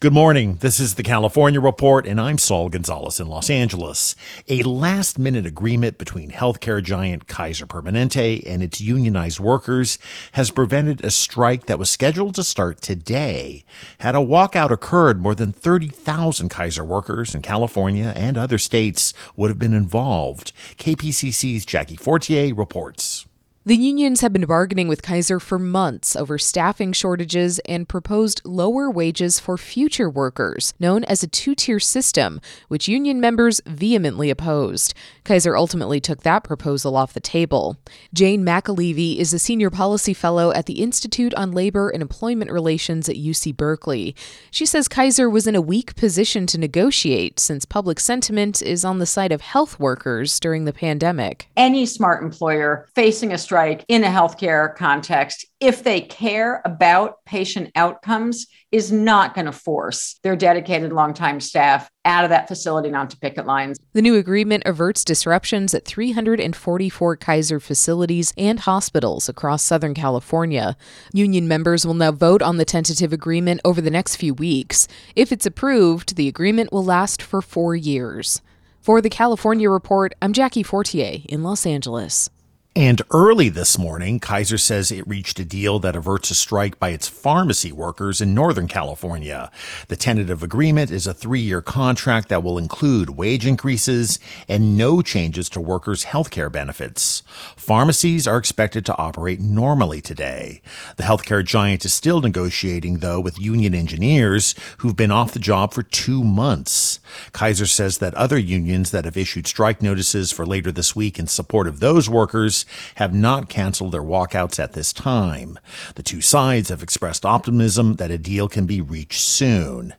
Good morning. This is the California Report, and I'm Saul Gonzalez in Los Angeles. A last minute agreement between healthcare giant Kaiser Permanente and its unionized workers has prevented a strike that was scheduled to start today. Had a walkout occurred, more than 30,000 Kaiser workers in California and other states would have been involved. KPCC's Jackie Fortier reports. The unions have been bargaining with Kaiser for months over staffing shortages and proposed lower wages for future workers, known as a two tier system, which union members vehemently opposed. Kaiser ultimately took that proposal off the table. Jane McAlevey is a senior policy fellow at the Institute on Labor and Employment Relations at UC Berkeley. She says Kaiser was in a weak position to negotiate since public sentiment is on the side of health workers during the pandemic. Any smart employer facing a strike in a healthcare context, if they care about patient outcomes, is not going to force their dedicated longtime staff out of that facility and onto picket lines. The new agreement averts disruptions at 344 Kaiser facilities and hospitals across Southern California. Union members will now vote on the tentative agreement over the next few weeks. If it's approved, the agreement will last for four years. For the California Report, I'm Jackie Fortier in Los Angeles. And early this morning, Kaiser says it reached a deal that averts a strike by its pharmacy workers in Northern California. The tentative agreement is a three year contract that will include wage increases and no changes to workers' health care benefits. Pharmacies are expected to operate normally today. The healthcare giant is still negotiating, though, with union engineers who've been off the job for two months. Kaiser says that other unions that have issued strike notices for later this week in support of those workers have not canceled their walkouts at this time. The two sides have expressed optimism that a deal can be reached soon.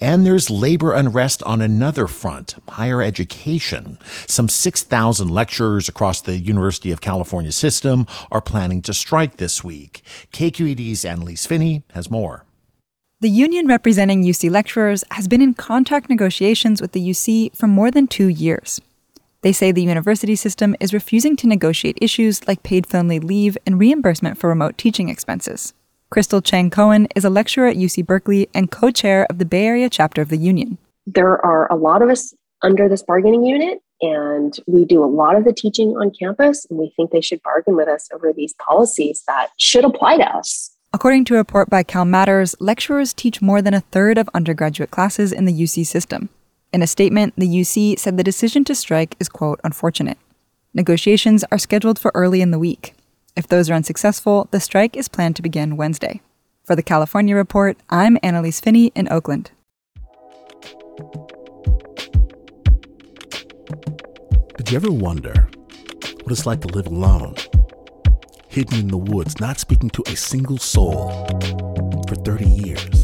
And there's labor unrest on another front, higher education. Some 6,000 lecturers across the University of California system are planning to strike this week. KQED's Annalise Finney has more. The union representing UC lecturers has been in contract negotiations with the UC for more than two years. They say the university system is refusing to negotiate issues like paid family leave and reimbursement for remote teaching expenses. Crystal Chang Cohen is a lecturer at UC Berkeley and co chair of the Bay Area chapter of the union. There are a lot of us under this bargaining unit, and we do a lot of the teaching on campus, and we think they should bargain with us over these policies that should apply to us. According to a report by CalMatters, lecturers teach more than a third of undergraduate classes in the UC system. In a statement, the UC said the decision to strike is, quote, unfortunate. Negotiations are scheduled for early in the week. If those are unsuccessful, the strike is planned to begin Wednesday. For the California Report, I'm Annalise Finney in Oakland. Did you ever wonder what it's like to live alone, hidden in the woods, not speaking to a single soul for 30 years?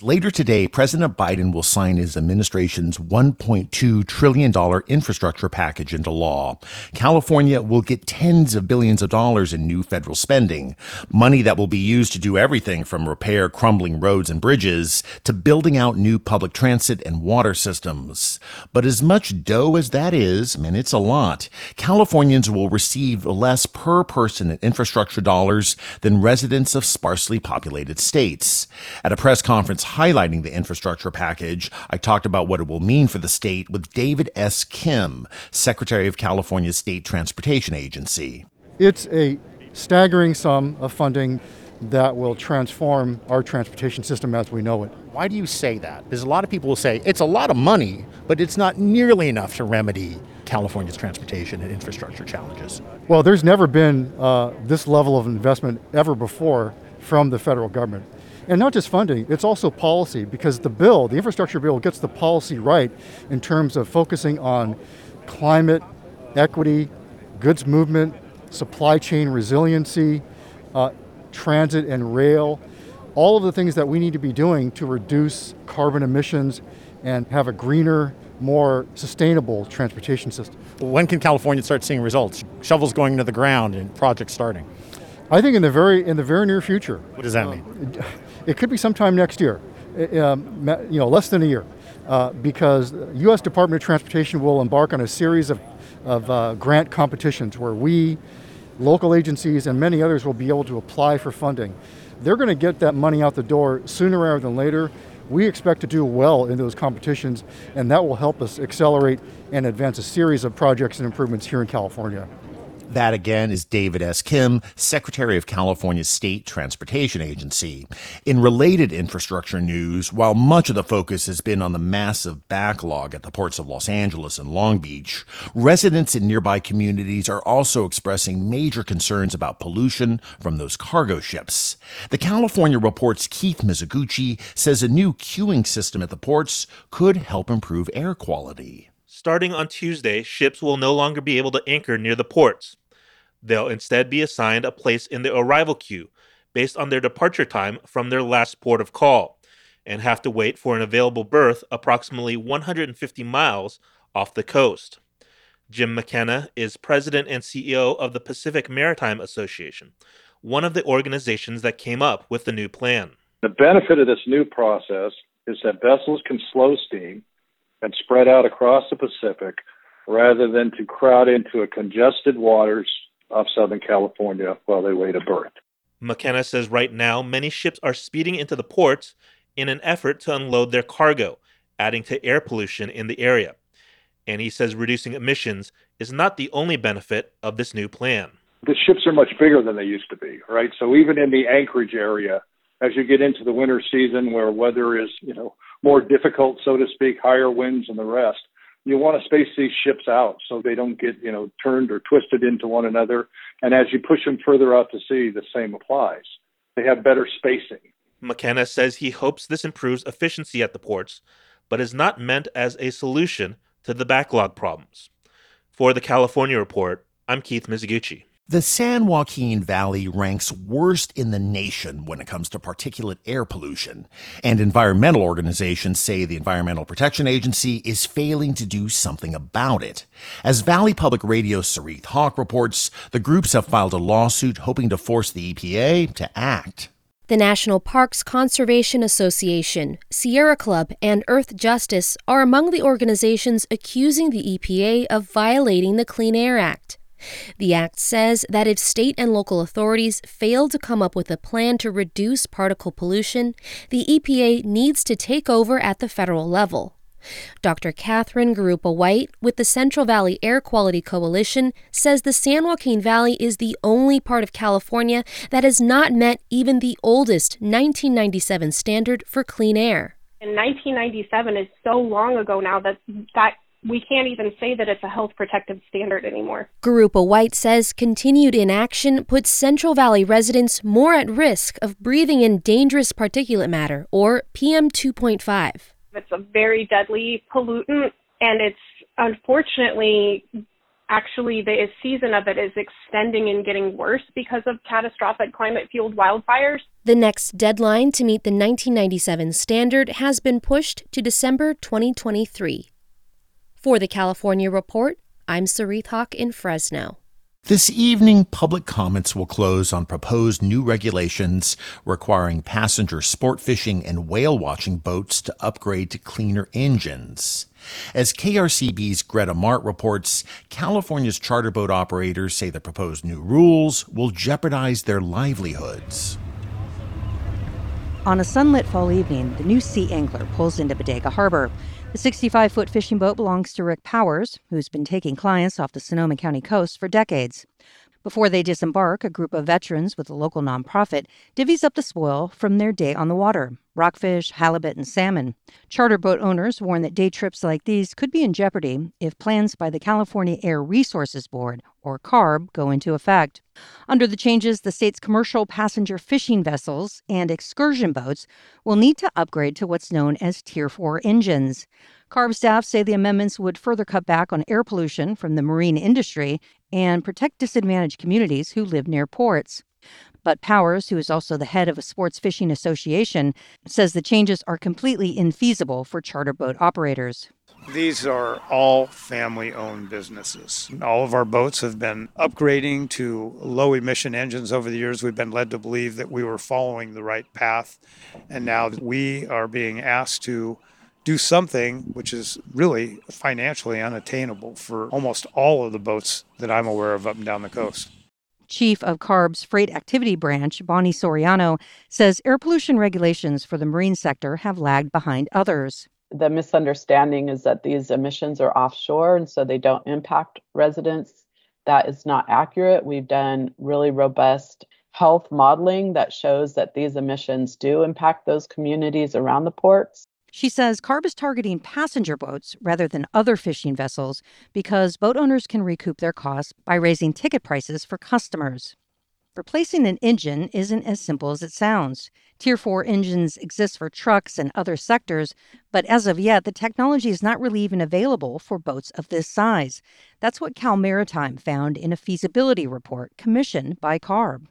Later today, President Biden will sign his administration's $1.2 trillion infrastructure package into law. California will get tens of billions of dollars in new federal spending, money that will be used to do everything from repair crumbling roads and bridges to building out new public transit and water systems. But as much dough as that is, and it's a lot, Californians will receive less per person in infrastructure dollars than residents of sparsely populated states. At a press conference highlighting the infrastructure package, I talked about what it will mean for the state with David S. Kim, Secretary of California's State Transportation Agency. It's a staggering sum of funding that will transform our transportation system as we know it. Why do you say that? Because a lot of people will say it's a lot of money, but it's not nearly enough to remedy California's transportation and infrastructure challenges. Well, there's never been uh, this level of investment ever before from the federal government. And not just funding, it's also policy because the bill, the infrastructure bill, gets the policy right in terms of focusing on climate, equity, goods movement, supply chain resiliency, uh, transit and rail, all of the things that we need to be doing to reduce carbon emissions and have a greener, more sustainable transportation system. When can California start seeing results? Shovels going into the ground and projects starting? I think in the very in the very near future. What does that mean? It could be sometime next year, um, you know, less than a year, uh, because the U.S. Department of Transportation will embark on a series of, of uh, grant competitions where we, local agencies, and many others will be able to apply for funding. They're going to get that money out the door sooner rather than later. We expect to do well in those competitions, and that will help us accelerate and advance a series of projects and improvements here in California. That again is David S. Kim, Secretary of California's State Transportation Agency. In related infrastructure news, while much of the focus has been on the massive backlog at the ports of Los Angeles and Long Beach, residents in nearby communities are also expressing major concerns about pollution from those cargo ships. The California Report's Keith Mizuguchi says a new queuing system at the ports could help improve air quality. Starting on Tuesday, ships will no longer be able to anchor near the ports. They'll instead be assigned a place in the arrival queue based on their departure time from their last port of call and have to wait for an available berth approximately 150 miles off the coast. Jim McKenna is president and CEO of the Pacific Maritime Association, one of the organizations that came up with the new plan. The benefit of this new process is that vessels can slow steam and spread out across the Pacific rather than to crowd into a congested waters of Southern California while they wait a berth. McKenna says right now many ships are speeding into the ports in an effort to unload their cargo, adding to air pollution in the area. And he says reducing emissions is not the only benefit of this new plan. The ships are much bigger than they used to be, right? So even in the Anchorage area, as you get into the winter season where weather is, you know, more difficult, so to speak, higher winds and the rest. You want to space these ships out so they don't get, you know, turned or twisted into one another. And as you push them further out to sea, the same applies. They have better spacing. McKenna says he hopes this improves efficiency at the ports, but is not meant as a solution to the backlog problems. For the California Report, I'm Keith Mizuguchi. The San Joaquin Valley ranks worst in the nation when it comes to particulate air pollution, and environmental organizations say the Environmental Protection Agency is failing to do something about it. As Valley Public Radio's Soreath Hok reports, the groups have filed a lawsuit hoping to force the EPA to act. The National Parks Conservation Association, Sierra Club, and Earthjustice are among the organizations accusing the EPA of violating the Clean Air Act. The Act says that if state and local authorities fail to come up with a plan to reduce particle pollution, the EPA needs to take over at the federal level. Dr. Catherine Garoupa White with the Central Valley Air Quality Coalition says the San Joaquin Valley is the only part of California that has not met even the oldest 1997 standard for clean air. In 1997 is so long ago now that that we can't even say that it's a health protective standard anymore. Garoupa White says continued inaction puts Central Valley residents more at risk of breathing in dangerous particulate matter, or PM 2.5. It's a very deadly pollutant, and it's unfortunately actually the season of it is extending and getting worse because of catastrophic climate fueled wildfires. The next deadline to meet the 1997 standard has been pushed to December 2023. For the California Report, I'm Soreath Hok in Fresno. This evening, public comments will close on proposed new regulations requiring passenger sport fishing and whale watching boats to upgrade to cleaner engines. As KRCB's Greta Mart reports, California's charter boat operators say the proposed new rules will jeopardize their livelihoods. On a sunlit fall evening, the new Sea Angler pulls into Bodega Harbor. The 65 foot fishing boat belongs to Rick Powers, who's been taking clients off the Sonoma County coast for decades. Before they disembark, a group of veterans with a local nonprofit divvies up the spoil from their day on the water rockfish, halibut, and salmon. Charter boat owners warn that day trips like these could be in jeopardy if plans by the California Air Resources Board, or CARB, go into effect. Under the changes, the state's commercial passenger fishing vessels and excursion boats will need to upgrade to what's known as Tier 4 engines. CARB staff say the amendments would further cut back on air pollution from the marine industry and protect disadvantaged communities who live near ports. But Powers, who is also the head of a sports fishing association, says the changes are completely infeasible for charter boat operators. These are all family owned businesses. All of our boats have been upgrading to low emission engines over the years. We've been led to believe that we were following the right path. And now we are being asked to do something which is really financially unattainable for almost all of the boats that I'm aware of up and down the coast. Chief of CARB's Freight Activity Branch, Bonnie Soriano, says air pollution regulations for the marine sector have lagged behind others. The misunderstanding is that these emissions are offshore and so they don't impact residents. That is not accurate. We've done really robust health modeling that shows that these emissions do impact those communities around the ports. She says CARB is targeting passenger boats rather than other fishing vessels because boat owners can recoup their costs by raising ticket prices for customers. Replacing an engine isn't as simple as it sounds. Tier 4 engines exist for trucks and other sectors, but as of yet, the technology is not really even available for boats of this size. That's what Cal Maritime found in a feasibility report commissioned by CARB.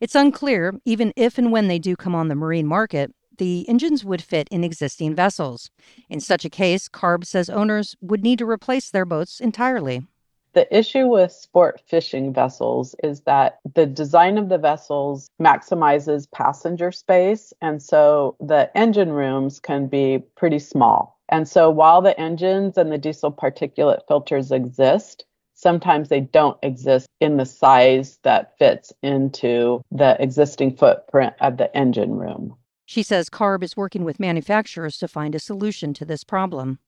It's unclear, even if and when they do come on the marine market, the engines would fit in existing vessels. In such a case, CARB says owners would need to replace their boats entirely. The issue with sport fishing vessels is that the design of the vessels maximizes passenger space. And so the engine rooms can be pretty small. And so while the engines and the diesel particulate filters exist, sometimes they don't exist in the size that fits into the existing footprint of the engine room. She says CARB is working with manufacturers to find a solution to this problem.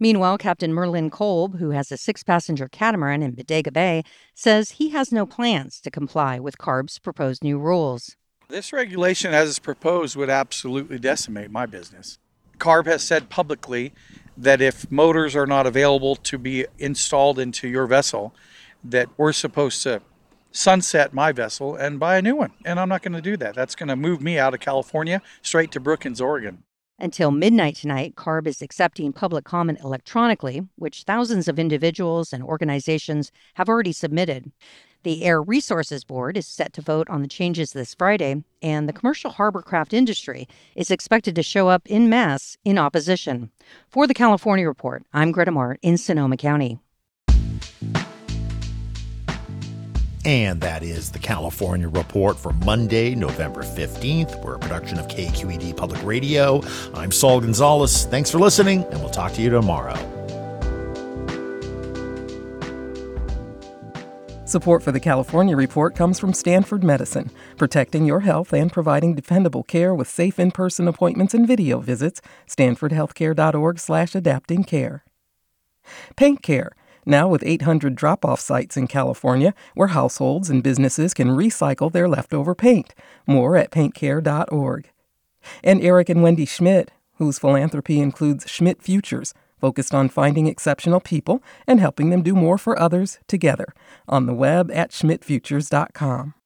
Meanwhile, Captain Merlin Kolb, who has a six passenger catamaran in Bodega Bay, says he has no plans to comply with CARB's proposed new rules. This regulation, as it's proposed, would absolutely decimate my business. CARB has said publicly that if motors are not available to be installed into your vessel, that we're supposed to sunset my vessel and buy a new one. And I'm not going to do that. That's going to move me out of California straight to Brookings, Oregon. Until midnight tonight, CARB is accepting public comment electronically, which thousands of individuals and organizations have already submitted. The Air Resources Board is set to vote on the changes this Friday, and the commercial harbor craft industry is expected to show up in mass in opposition. For the California Report, I'm Greta Mart in Sonoma County. And that is the California Report for Monday, November 15th. We're a production of KQED Public Radio. I'm Saul Gonzalez. Thanks for listening, and we'll talk to you tomorrow. Support for the California Report comes from Stanford Medicine, protecting your health and providing dependable care with safe in-person appointments and video visits. StanfordHealthcare.org/slash-adapting care. Paint Care now with 800 drop off sites in California where households and businesses can recycle their leftover paint. More at paintcare.org. And Eric and Wendy Schmidt, whose philanthropy includes Schmidt Futures, focused on finding exceptional people and helping them do more for others together, on the web at schmidtfutures.com.